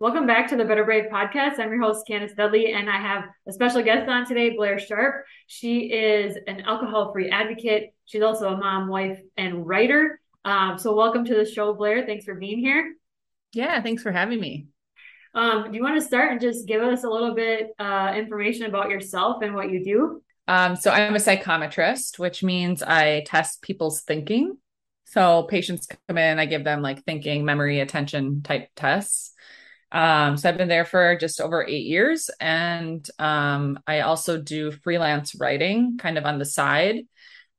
Welcome back to the Better Brave podcast. I'm your host, Candace Dudley, and I have a special guest on today, Blair Sharp. She is an alcohol free advocate. She's also a mom, wife, and writer. Um, so, welcome to the show, Blair. Thanks for being here. Yeah, thanks for having me. Um, do you want to start and just give us a little bit uh, information about yourself and what you do? Um, so, I'm a psychometrist, which means I test people's thinking. So, patients come in, I give them like thinking, memory, attention type tests. Um, so I've been there for just over eight years. And um, I also do freelance writing kind of on the side.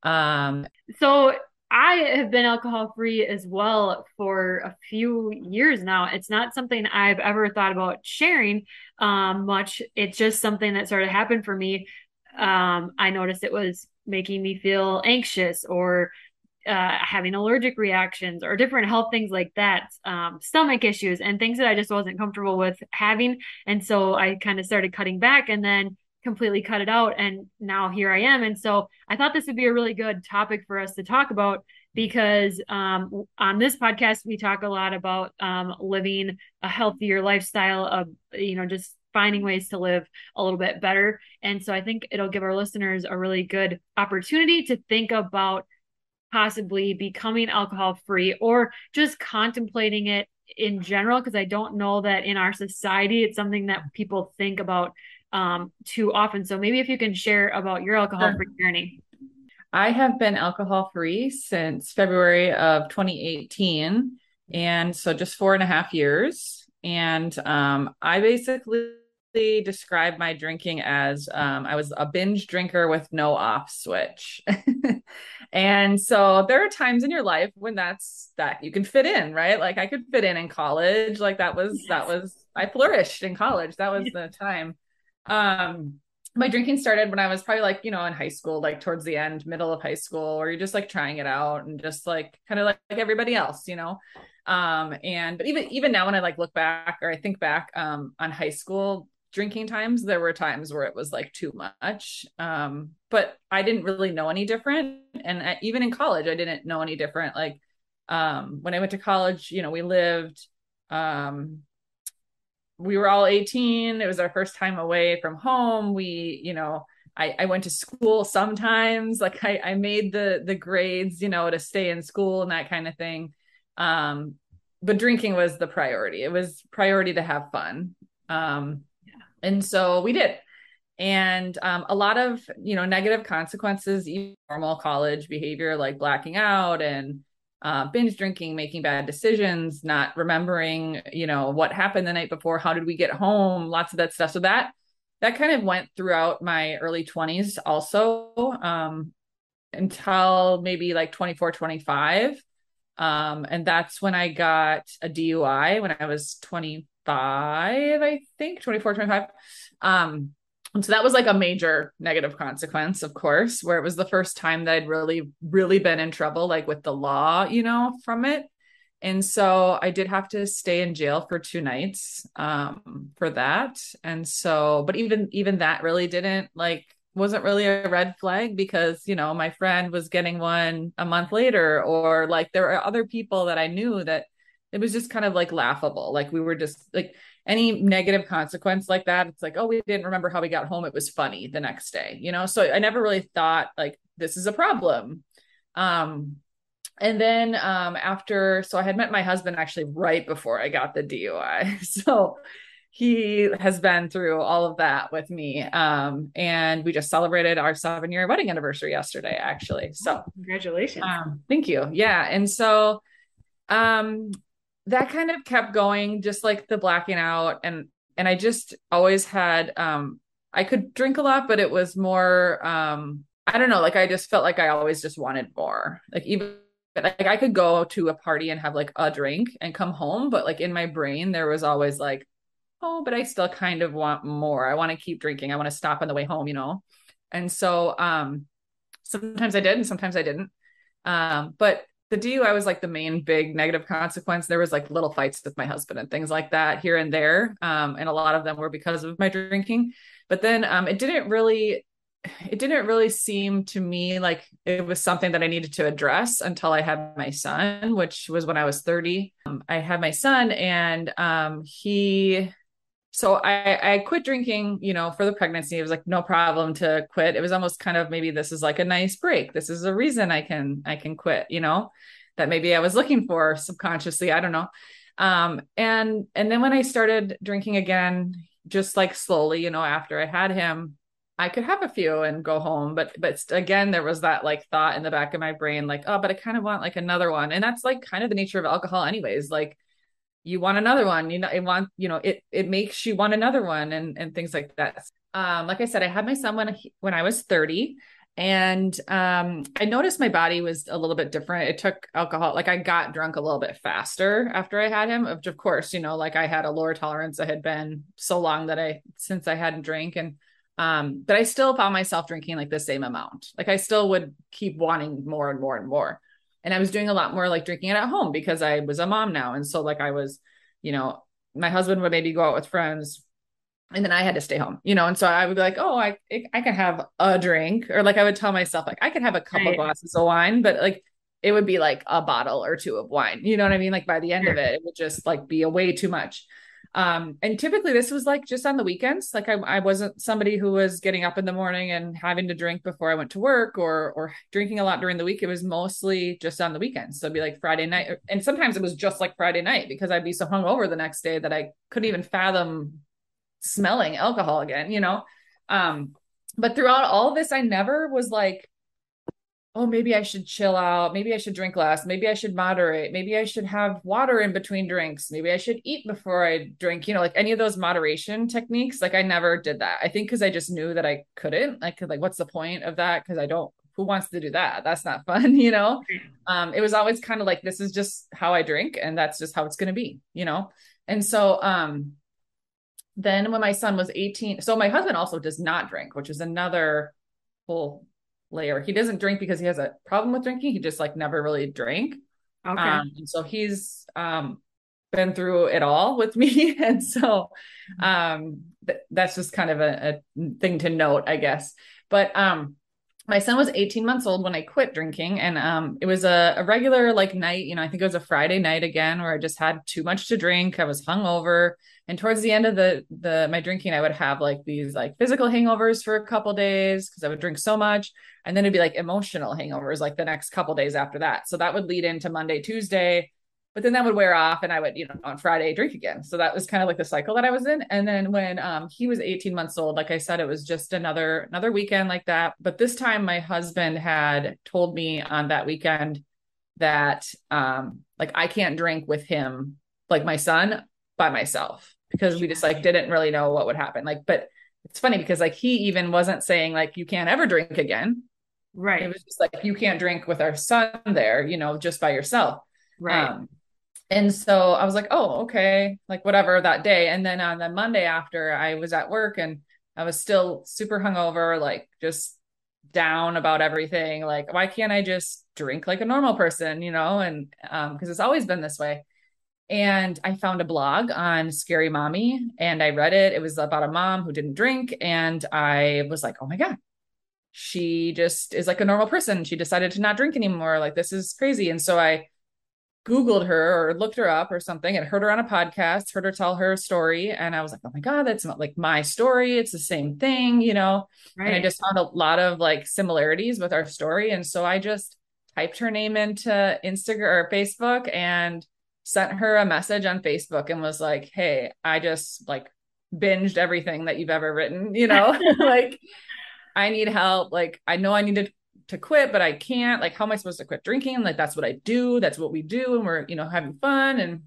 Um, so I have been alcohol free as well for a few years now. It's not something I've ever thought about sharing um, much. It's just something that sort of happened for me. Um, I noticed it was making me feel anxious or uh, having allergic reactions or different health things like that, um, stomach issues and things that I just wasn't comfortable with having. And so I kind of started cutting back and then completely cut it out. And now here I am. And so I thought this would be a really good topic for us to talk about because um, on this podcast, we talk a lot about um, living a healthier lifestyle of, you know, just finding ways to live a little bit better. And so I think it'll give our listeners a really good opportunity to think about possibly becoming alcohol free or just contemplating it in general because I don't know that in our society it's something that people think about um, too often. So maybe if you can share about your alcohol free journey. I have been alcohol free since February of 2018. And so just four and a half years. And um, I basically describe my drinking as um, I was a binge drinker with no off switch. and so there are times in your life when that's that you can fit in, right? Like I could fit in in college. Like that was yes. that was I flourished in college. That was the time. Um my drinking started when I was probably like, you know, in high school, like towards the end, middle of high school, where you're just like trying it out and just like kind of like, like everybody else, you know. Um, and but even even now when I like look back or I think back um on high school, drinking times there were times where it was like too much um but i didn't really know any different. And I, even in college i didn't know any different. Like um when i went to college you know we lived um we were all 18 it was our first time away from home. We you know I, I went to school sometimes. Like I, I made the the grades you know to stay in school and that kind of thing. Um but drinking was the priority. It was priority to have fun. Um and so we did. And um, a lot of, you know, negative consequences, normal college behavior like blacking out and uh, binge drinking, making bad decisions, not remembering, you know, what happened the night before, how did we get home, lots of that stuff. So that that kind of went throughout my early 20s also um, until maybe like 24, 25. Um, and that's when I got a DUI when I was 20, 25, I think, 24, 25. Um, and so that was like a major negative consequence, of course, where it was the first time that I'd really, really been in trouble, like with the law, you know, from it. And so I did have to stay in jail for two nights um, for that. And so, but even even that really didn't like wasn't really a red flag because you know my friend was getting one a month later, or like there were other people that I knew that it was just kind of like laughable. Like we were just like any negative consequence like that. It's like, oh, we didn't remember how we got home. It was funny the next day, you know? So I never really thought like this is a problem. Um, and then um, after, so I had met my husband actually right before I got the DUI. So he has been through all of that with me. Um, and we just celebrated our seven year wedding anniversary yesterday, actually. So congratulations. Um, thank you. Yeah. And so um that kind of kept going just like the blacking out and and i just always had um i could drink a lot but it was more um i don't know like i just felt like i always just wanted more. Like even like i could go to a party and have like a drink and come home but like in my brain there was always like oh but i still kind of want more. I want to keep drinking. I want to stop on the way home you know? And so um sometimes i did and sometimes i didn't. Um but the DUI was like the main big negative consequence. There was like little fights with my husband and things like that here and there. Um, and a lot of them were because of my drinking. But then um, it didn't really it didn't really seem to me like it was something that I needed to address until I had my son, which was when I was 30. Um, I had my son and um, he so I, I quit drinking, you know, for the pregnancy. It was like no problem to quit. It was almost kind of maybe this is like a nice break. This is a reason I can I can quit, you know, that maybe I was looking for subconsciously. I don't know. Um, and and then when I started drinking again, just like slowly, you know, after I had him, I could have a few and go home. But but again, there was that like thought in the back of my brain, like, oh, but I kind of want like another one. And that's like kind of the nature of alcohol, anyways. Like you want another one you know it want you know it it makes you want another one and and things like that. Um like i said i had my son when when i was 30 and um i noticed my body was a little bit different. It took alcohol like i got drunk a little bit faster after i had him of, of course you know like i had a lower tolerance i had been so long that i since i hadn't drank and um but i still found myself drinking like the same amount. Like i still would keep wanting more and more and more and I was doing a lot more like drinking it at home because I was a mom now. And so like I was, you know, my husband would maybe go out with friends and then I had to stay home, you know, and so I would be like, oh, I I can have a drink, or like I would tell myself like I could have a couple right. glasses of wine, but like it would be like a bottle or two of wine, you know what I mean? Like by the end of it, it would just like be a way too much. Um, and typically this was like just on the weekends. Like I, I wasn't somebody who was getting up in the morning and having to drink before I went to work or or drinking a lot during the week. It was mostly just on the weekends. So it'd be like Friday night. And sometimes it was just like Friday night because I'd be so hungover the next day that I couldn't even fathom smelling alcohol again, you know? Um, but throughout all of this, I never was like, oh, maybe I should chill out. Maybe I should drink less. Maybe I should moderate. Maybe I should have water in between drinks. Maybe I should eat before I drink, you know, like any of those moderation techniques. Like I never did that. I think because I just knew that I couldn't. Like, like what's the point of that? Because I don't, who wants to do that? That's not fun, you know? Um, it was always kind of like, this is just how I drink and that's just how it's going to be, you know? And so, um, then when my son was 18, so my husband also does not drink, which is another whole layer. He doesn't drink because he has a problem with drinking. He just like never really drank. Okay. Um, and so he's um, been through it all with me. and so um, th- that's just kind of a, a, thing to note, I guess. But um, my son was 18 months old when I quit drinking. And um, it was a, a regular like night, you know, I think it was a Friday night again where I just had too much to drink. I was hungover. And towards the end of the the my drinking, I would have like these like physical hangovers for a couple days because I would drink so much and then it'd be like emotional hangovers like the next couple days after that so that would lead into monday tuesday but then that would wear off and i would you know on friday drink again so that was kind of like the cycle that i was in and then when um, he was 18 months old like i said it was just another another weekend like that but this time my husband had told me on that weekend that um like i can't drink with him like my son by myself because we just like didn't really know what would happen like but it's funny because like he even wasn't saying like you can't ever drink again Right. It was just like, you can't drink with our son there, you know, just by yourself. Right. Um, and so I was like, oh, okay, like whatever that day. And then on the Monday after, I was at work and I was still super hungover, like just down about everything. Like, why can't I just drink like a normal person, you know? And um, because it's always been this way. And I found a blog on Scary Mommy and I read it. It was about a mom who didn't drink. And I was like, oh my God, she just is like a normal person. She decided to not drink anymore. Like, this is crazy. And so I Googled her or looked her up or something and heard her on a podcast, heard her tell her story. And I was like, oh my God, that's not like my story. It's the same thing, you know? Right. And I just found a lot of like similarities with our story. And so I just typed her name into Instagram or Facebook and sent her a message on Facebook and was like, hey, I just like binged everything that you've ever written, you know? like, I need help. Like, I know I need to quit, but I can't. Like, how am I supposed to quit drinking? Like, that's what I do. That's what we do. And we're, you know, having fun. And,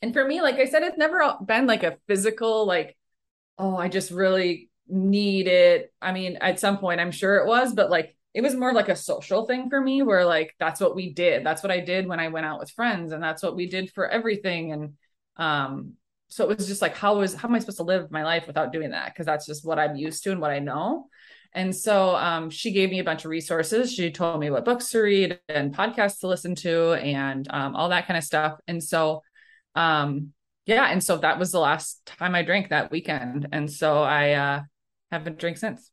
and for me, like I said, it's never been like a physical, like, oh, I just really need it. I mean, at some point, I'm sure it was, but like, it was more like a social thing for me where like that's what we did that's what i did when i went out with friends and that's what we did for everything and um so it was just like how was how am i supposed to live my life without doing that because that's just what i'm used to and what i know And so um, she gave me a bunch of resources. She told me what books to read and podcasts to listen to and um, all that kind of stuff. And so, um, yeah. And so that was the last time I drank that weekend. And so I uh, haven't drank since.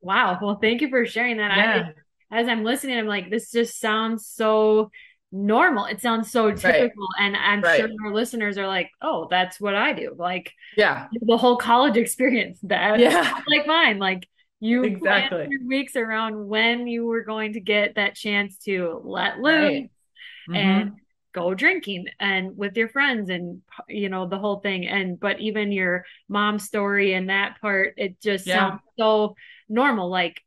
Wow. Well, thank you for sharing that. Yeah. I, as I'm listening, I'm like, this just sounds so normal. It sounds so typical. Right. And I'm right. sure our listeners are like, oh, that's what I do. Like, yeah, the whole college experience that yeah, like mine. Like you exactly your weeks around when you were going to get that chance to let loose right. mm-hmm. and go drinking and with your friends and you know the whole thing and but even your mom story and that part it just yeah. sounds so normal like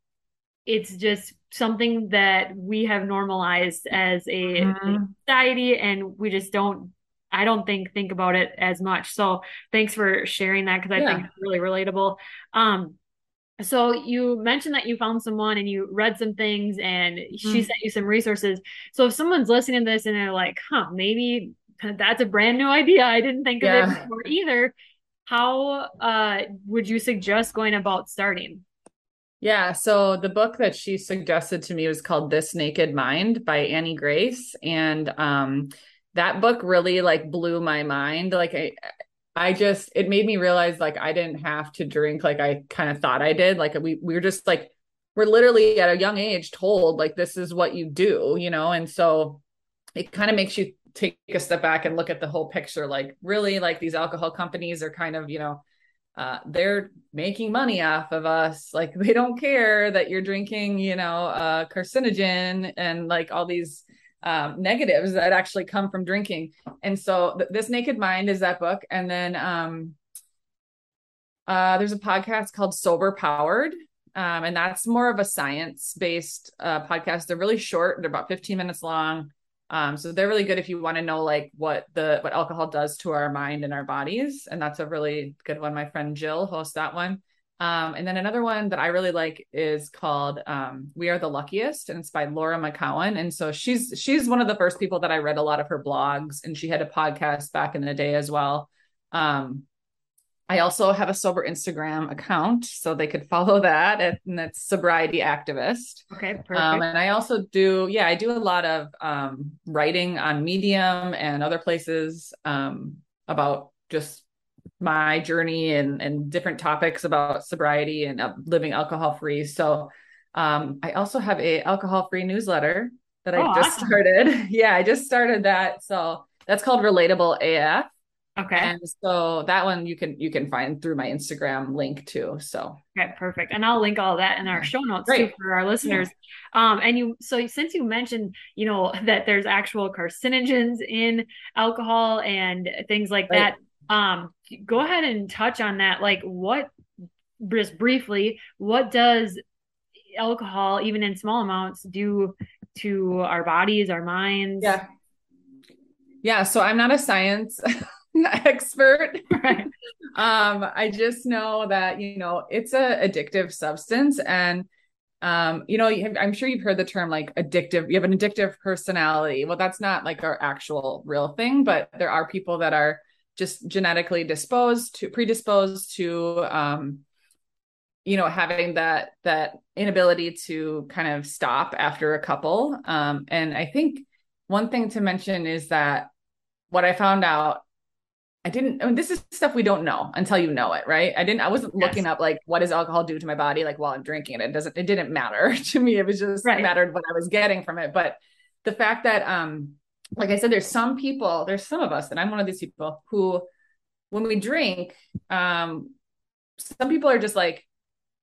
it's just something that we have normalized as a, mm-hmm. society and we just don't I don't think think about it as much. So thanks for sharing that because I yeah. think it's really relatable. Um so you mentioned that you found someone and you read some things and mm-hmm. she sent you some resources. So if someone's listening to this and they're like, huh, maybe that's a brand new idea. I didn't think of yeah. it before either. How uh would you suggest going about starting? Yeah. So the book that she suggested to me was called This Naked Mind by Annie Grace. And um, that book really like blew my mind. Like I, I just, it made me realize like I didn't have to drink like I kind of thought I did. Like we, we were just like, we're literally at a young age told like this is what you do, you know? And so it kind of makes you take a step back and look at the whole picture. Like really like these alcohol companies are kind of, you know, uh, they're making money off of us. Like they don't care that you're drinking, you know, uh, carcinogen and like all these um, negatives that actually come from drinking. And so th- this Naked Mind is that book. And then um, uh, there's a podcast called Sober Powered. Um, and that's more of a science based uh, podcast. They're really short. They're about 15 minutes long. Um, so they're really good if you want to know like what the what alcohol does to our mind and our bodies, and that's a really good one. My friend Jill hosts that one. Um, and then another one that I really like is called um, "We Are the Luckiest," and it's by Laura McKowen. And so she's she's one of the first people that I read a lot of her blogs, and she had a podcast back in the day as well. Um, I also have a sober Instagram account, so they could follow that, at, and that's sobriety activist. Okay, perfect. Um, and I also do, yeah, I do a lot of um, writing on Medium and other places um, about just my journey and and different topics about sobriety and uh, living alcohol free. So um, I also have a alcohol free newsletter that I oh, just awesome. started. Yeah, I just started that. So that's called Relatable AF Okay. And so that one you can you can find through my Instagram link too. So okay, perfect. And I'll link all that in our show notes Great. too for our listeners. Yeah. Um, and you so since you mentioned, you know, that there's actual carcinogens in alcohol and things like right. that, um, go ahead and touch on that. Like what just briefly, what does alcohol, even in small amounts, do to our bodies, our minds? Yeah. Yeah. So I'm not a science expert. Right. um, I just know that, you know, it's a addictive substance and um, you know, I'm sure you've heard the term like addictive, you have an addictive personality. Well, that's not like our actual real thing, but there are people that are just genetically disposed to predisposed to um, you know having that that inability to kind of stop after a couple um, and i think one thing to mention is that what i found out I didn't, I mean, this is stuff we don't know until you know it, right? I didn't, I wasn't yes. looking up like, what does alcohol do to my body? Like while I'm drinking it, it doesn't, it didn't matter to me. It was just right. mattered what I was getting from it. But the fact that, um, like I said, there's some people, there's some of us, and I'm one of these people who, when we drink, um, some people are just like,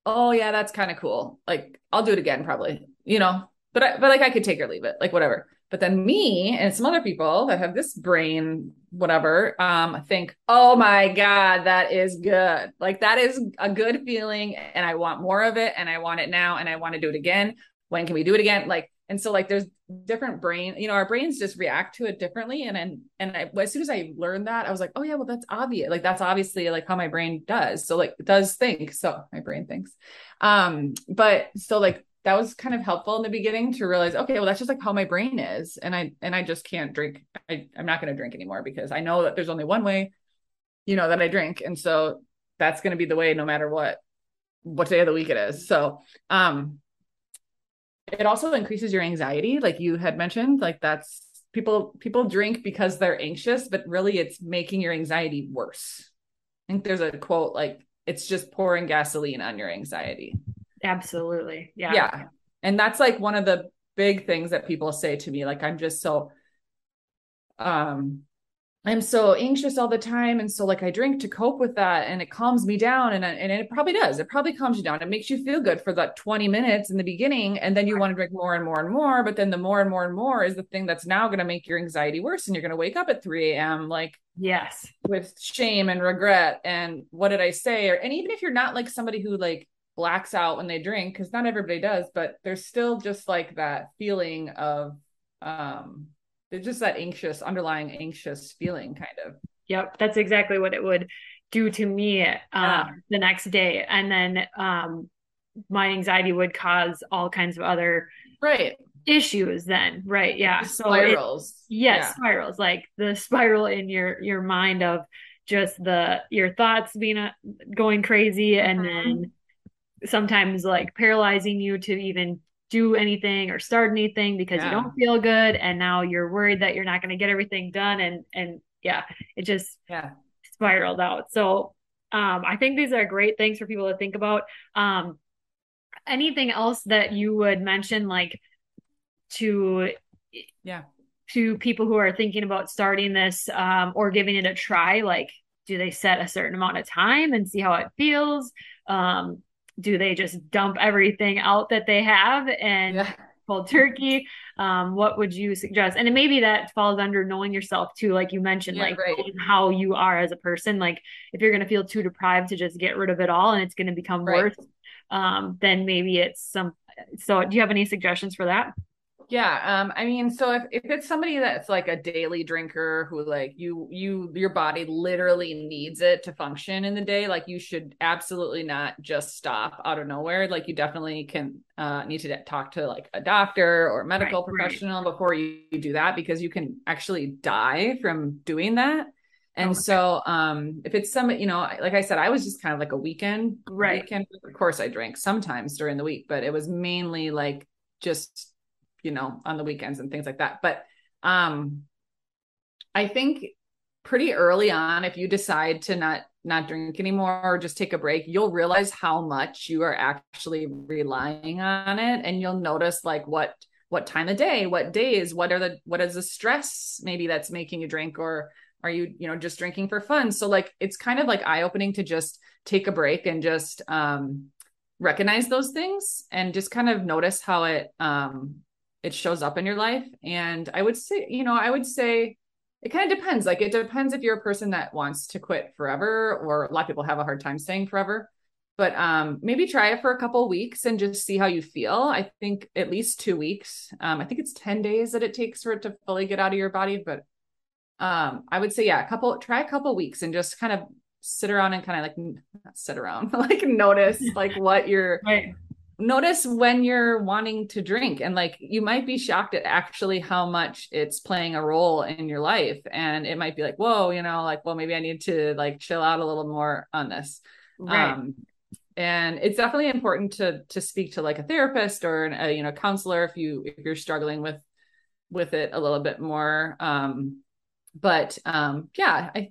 oh yeah, that's kind of cool. Like I'll do it again, probably, you know, but I, but like I could take or leave it, like whatever. But then me and some other people that have this brain, whatever, um, think, oh my God, that is good. Like that is a good feeling. And I want more of it. And I want it now. And I want to do it again. When can we do it again? Like, and so like there's different brain, you know, our brains just react to it differently. And and and I, as soon as I learned that, I was like, oh yeah, well that's obvious. Like that's obviously like how my brain does. So like it does think. So my brain thinks. Um, but so like that was kind of helpful in the beginning to realize okay well that's just like how my brain is and i and i just can't drink I, i'm not going to drink anymore because i know that there's only one way you know that i drink and so that's going to be the way no matter what what day of the week it is. So, um, it also increases your anxiety, like you had mentioned. Like that's people people drink because they're anxious, but really it's making your anxiety worse. I think there's a quote like it's just pouring gasoline on your anxiety. Absolutely. Yeah. Yeah. And that's like one of the big things that people say to me like I'm just so um I'm so anxious all the time. And so like I drink to cope with that and it calms me down. And, and it probably does. It probably calms you down. It makes you feel good for that 20 minutes in the beginning. And then you want to drink more and more and more. But then the more and more and more is the thing that's now going to make your anxiety worse. And you're going to wake up at 3 a.m. like, yes, with shame and regret. And what did I say? Or, and even if you're not like somebody who like blacks out when they drink, because not everybody does, but there's still just like that feeling of, um, it's just that anxious, underlying anxious feeling, kind of. Yep, that's exactly what it would do to me um, yeah. the next day, and then um, my anxiety would cause all kinds of other right issues. Then, right? Yeah, so spirals. It, yes, yeah. spirals, like the spiral in your your mind of just the your thoughts being a, going crazy, mm-hmm. and then sometimes like paralyzing you to even do anything or start anything because yeah. you don't feel good and now you're worried that you're not going to get everything done and and yeah it just yeah. spiraled out. So um i think these are great things for people to think about. Um anything else that you would mention like to yeah. to people who are thinking about starting this um or giving it a try like do they set a certain amount of time and see how it feels? Um do they just dump everything out that they have and yeah. cold turkey? Um, what would you suggest? And maybe that falls under knowing yourself too, like you mentioned, yeah, like right. how you are as a person. Like if you're gonna feel too deprived to just get rid of it all and it's gonna become right. worse, um, then maybe it's some. So, do you have any suggestions for that? Yeah, um, I mean, so if, if it's somebody that's like a daily drinker who like you you your body literally needs it to function in the day, like you should absolutely not just stop out of nowhere. Like you definitely can uh, need to talk to like a doctor or a medical right, professional right. before you, you do that because you can actually die from doing that. And okay. so, um, if it's some, you know, like I said, I was just kind of like a weekend, right? Weekend. Of course, I drank sometimes during the week, but it was mainly like just you know, on the weekends and things like that. But um I think pretty early on if you decide to not not drink anymore or just take a break, you'll realize how much you are actually relying on it. And you'll notice like what what time of day, what days, what are the what is the stress maybe that's making you drink? Or are you you know just drinking for fun? So like it's kind of like eye opening to just take a break and just um recognize those things and just kind of notice how it um it shows up in your life. And I would say, you know, I would say it kind of depends. Like it depends if you're a person that wants to quit forever, or a lot of people have a hard time staying forever. But um, maybe try it for a couple weeks and just see how you feel. I think at least two weeks. Um, I think it's 10 days that it takes for it to fully get out of your body. But um, I would say, yeah, a couple, try a couple weeks and just kind of sit around and kind of like sit around, like notice like what you're right notice when you're wanting to drink and like you might be shocked at actually how much it's playing a role in your life and it might be like whoa you know like well maybe i need to like chill out a little more on this right. um and it's definitely important to to speak to like a therapist or a you know counselor if you if you're struggling with with it a little bit more um but um yeah i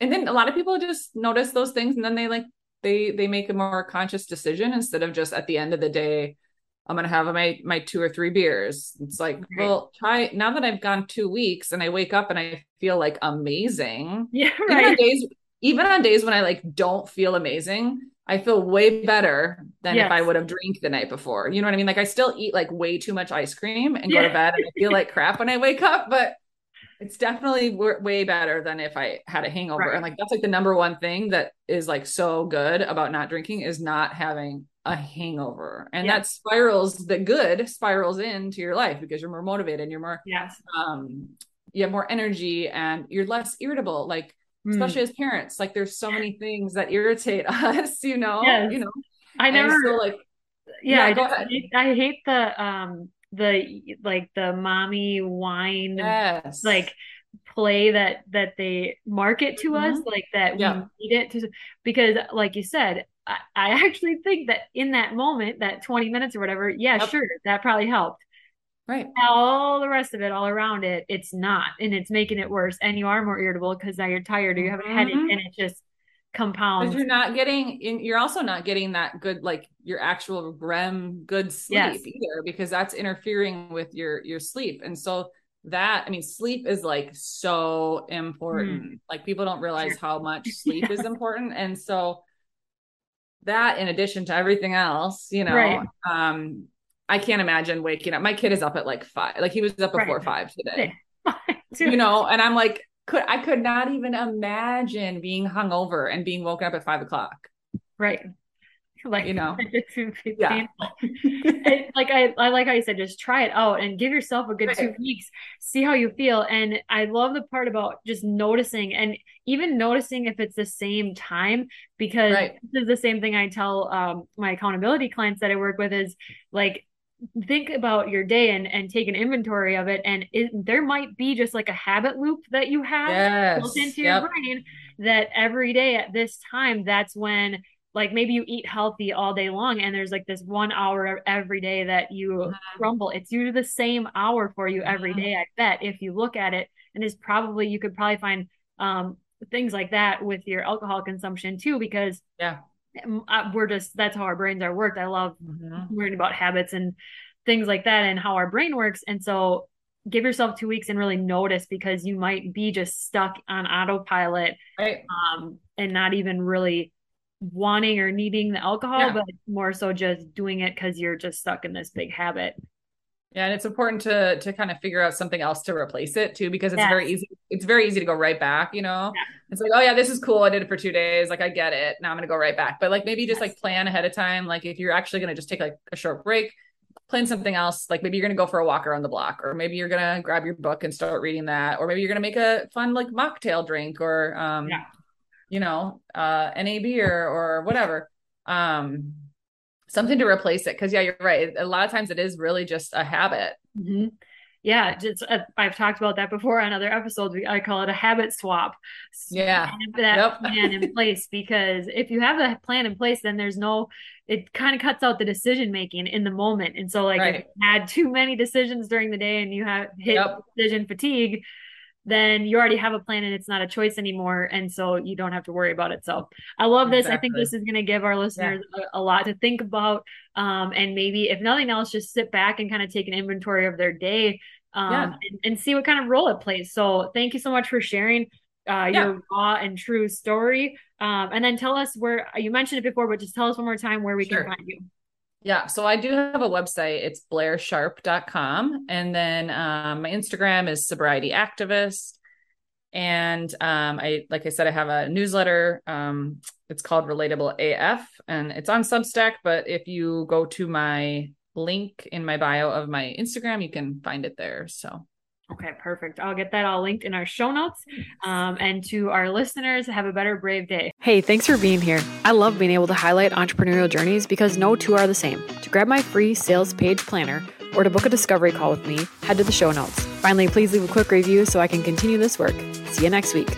and then a lot of people just notice those things and then they like they they make a more conscious decision instead of just at the end of the day i'm going to have my my two or three beers it's like right. well try now that i've gone two weeks and i wake up and i feel like amazing yeah right. even on days even on days when i like don't feel amazing i feel way better than yes. if i would have drank the night before you know what i mean like i still eat like way too much ice cream and yeah. go to bed and i feel like crap when i wake up but it's definitely w- way better than if I had a hangover. Right. And like that's like the number one thing that is like so good about not drinking is not having a hangover. And yeah. that spirals the good spirals into your life because you're more motivated and you're more yes. um you have more energy and you're less irritable. Like mm. especially as parents, like there's so many things that irritate us, you know. Yes. You know. I never so, like yeah, yeah I, hate, I hate the um the like the mommy wine yes. like play that that they market to mm-hmm. us like that yeah. we need it to because like you said I, I actually think that in that moment, that 20 minutes or whatever, yeah, yep. sure, that probably helped. Right. All the rest of it, all around it, it's not. And it's making it worse. And you are more irritable because now you're tired or you have a headache mm-hmm. and it just compounds. You're not getting you're also not getting that good like your actual REM good sleep yes. either because that's interfering with your your sleep. And so that I mean sleep is like so important. Mm. Like people don't realize how much sleep is important. And so that in addition to everything else, you know, right. um I can't imagine waking up. My kid is up at like five. Like he was up before right. five today. you know, and I'm like, could I could not even imagine being hungover and being woken up at five o'clock. Right. Like you know, yeah. like I, I like how you said, just try it out and give yourself a good right. two weeks, see how you feel. And I love the part about just noticing and even noticing if it's the same time because right. this is the same thing I tell um, my accountability clients that I work with is like think about your day and and take an inventory of it and it, there might be just like a habit loop that you have yes. built into yep. your brain that every day at this time that's when like maybe you eat healthy all day long and there's like this one hour every day that you mm-hmm. crumble it's usually the same hour for you every mm-hmm. day i bet if you look at it and is probably you could probably find um things like that with your alcohol consumption too because yeah we're just that's how our brains are worked. I love mm-hmm. learning about habits and things like that and how our brain works. And so give yourself two weeks and really notice because you might be just stuck on autopilot right. um, and not even really wanting or needing the alcohol, yeah. but more so just doing it because you're just stuck in this big habit. Yeah, and it's important to to kind of figure out something else to replace it too, because it's yes. very easy. It's very easy to go right back. You know, yeah. it's like, oh yeah, this is cool. I did it for two days. Like I get it. Now I'm gonna go right back. But like maybe just yes. like plan ahead of time. Like if you're actually gonna just take like a short break, plan something else. Like maybe you're gonna go for a walk around the block, or maybe you're gonna grab your book and start reading that, or maybe you're gonna make a fun like mocktail drink, or um, yeah. you know, uh, NA beer or whatever. Um, something to replace it because yeah you're right a lot of times it is really just a habit mm-hmm. yeah just uh, i've talked about that before on other episodes i call it a habit swap yeah that yep. plan in place because if you have a plan in place then there's no it kind of cuts out the decision making in the moment and so like right. if you had too many decisions during the day and you have hit yep. decision fatigue then you already have a plan and it's not a choice anymore. And so you don't have to worry about it. So I love this. Exactly. I think this is going to give our listeners yeah. a, a, lot to think about. Um, and maybe if nothing else, just sit back and kind of take an inventory of their day um, yeah. and, and, see what kind of role it plays. So thank you so much for sharing uh, yeah. your raw and true story. Um, and then tell us where you mentioned it before, but just tell us one more time where we sure. can find you. Yeah. So I do have a website. It's blairsharp.com. And then um, my Instagram is sobriety activist. And um, I, like I said, I have a newsletter. Um, it's called Relatable AF and it's on Substack. But if you go to my link in my bio of my Instagram, you can find it there. So Okay, perfect. I'll get that all linked in our show notes. Um, and to our listeners, have a better, brave day. Hey, thanks for being here. I love being able to highlight entrepreneurial journeys because no two are the same. To grab my free sales page planner or to book a discovery call with me, head to the show notes. Finally, please leave a quick review so I can continue this work. See you next week.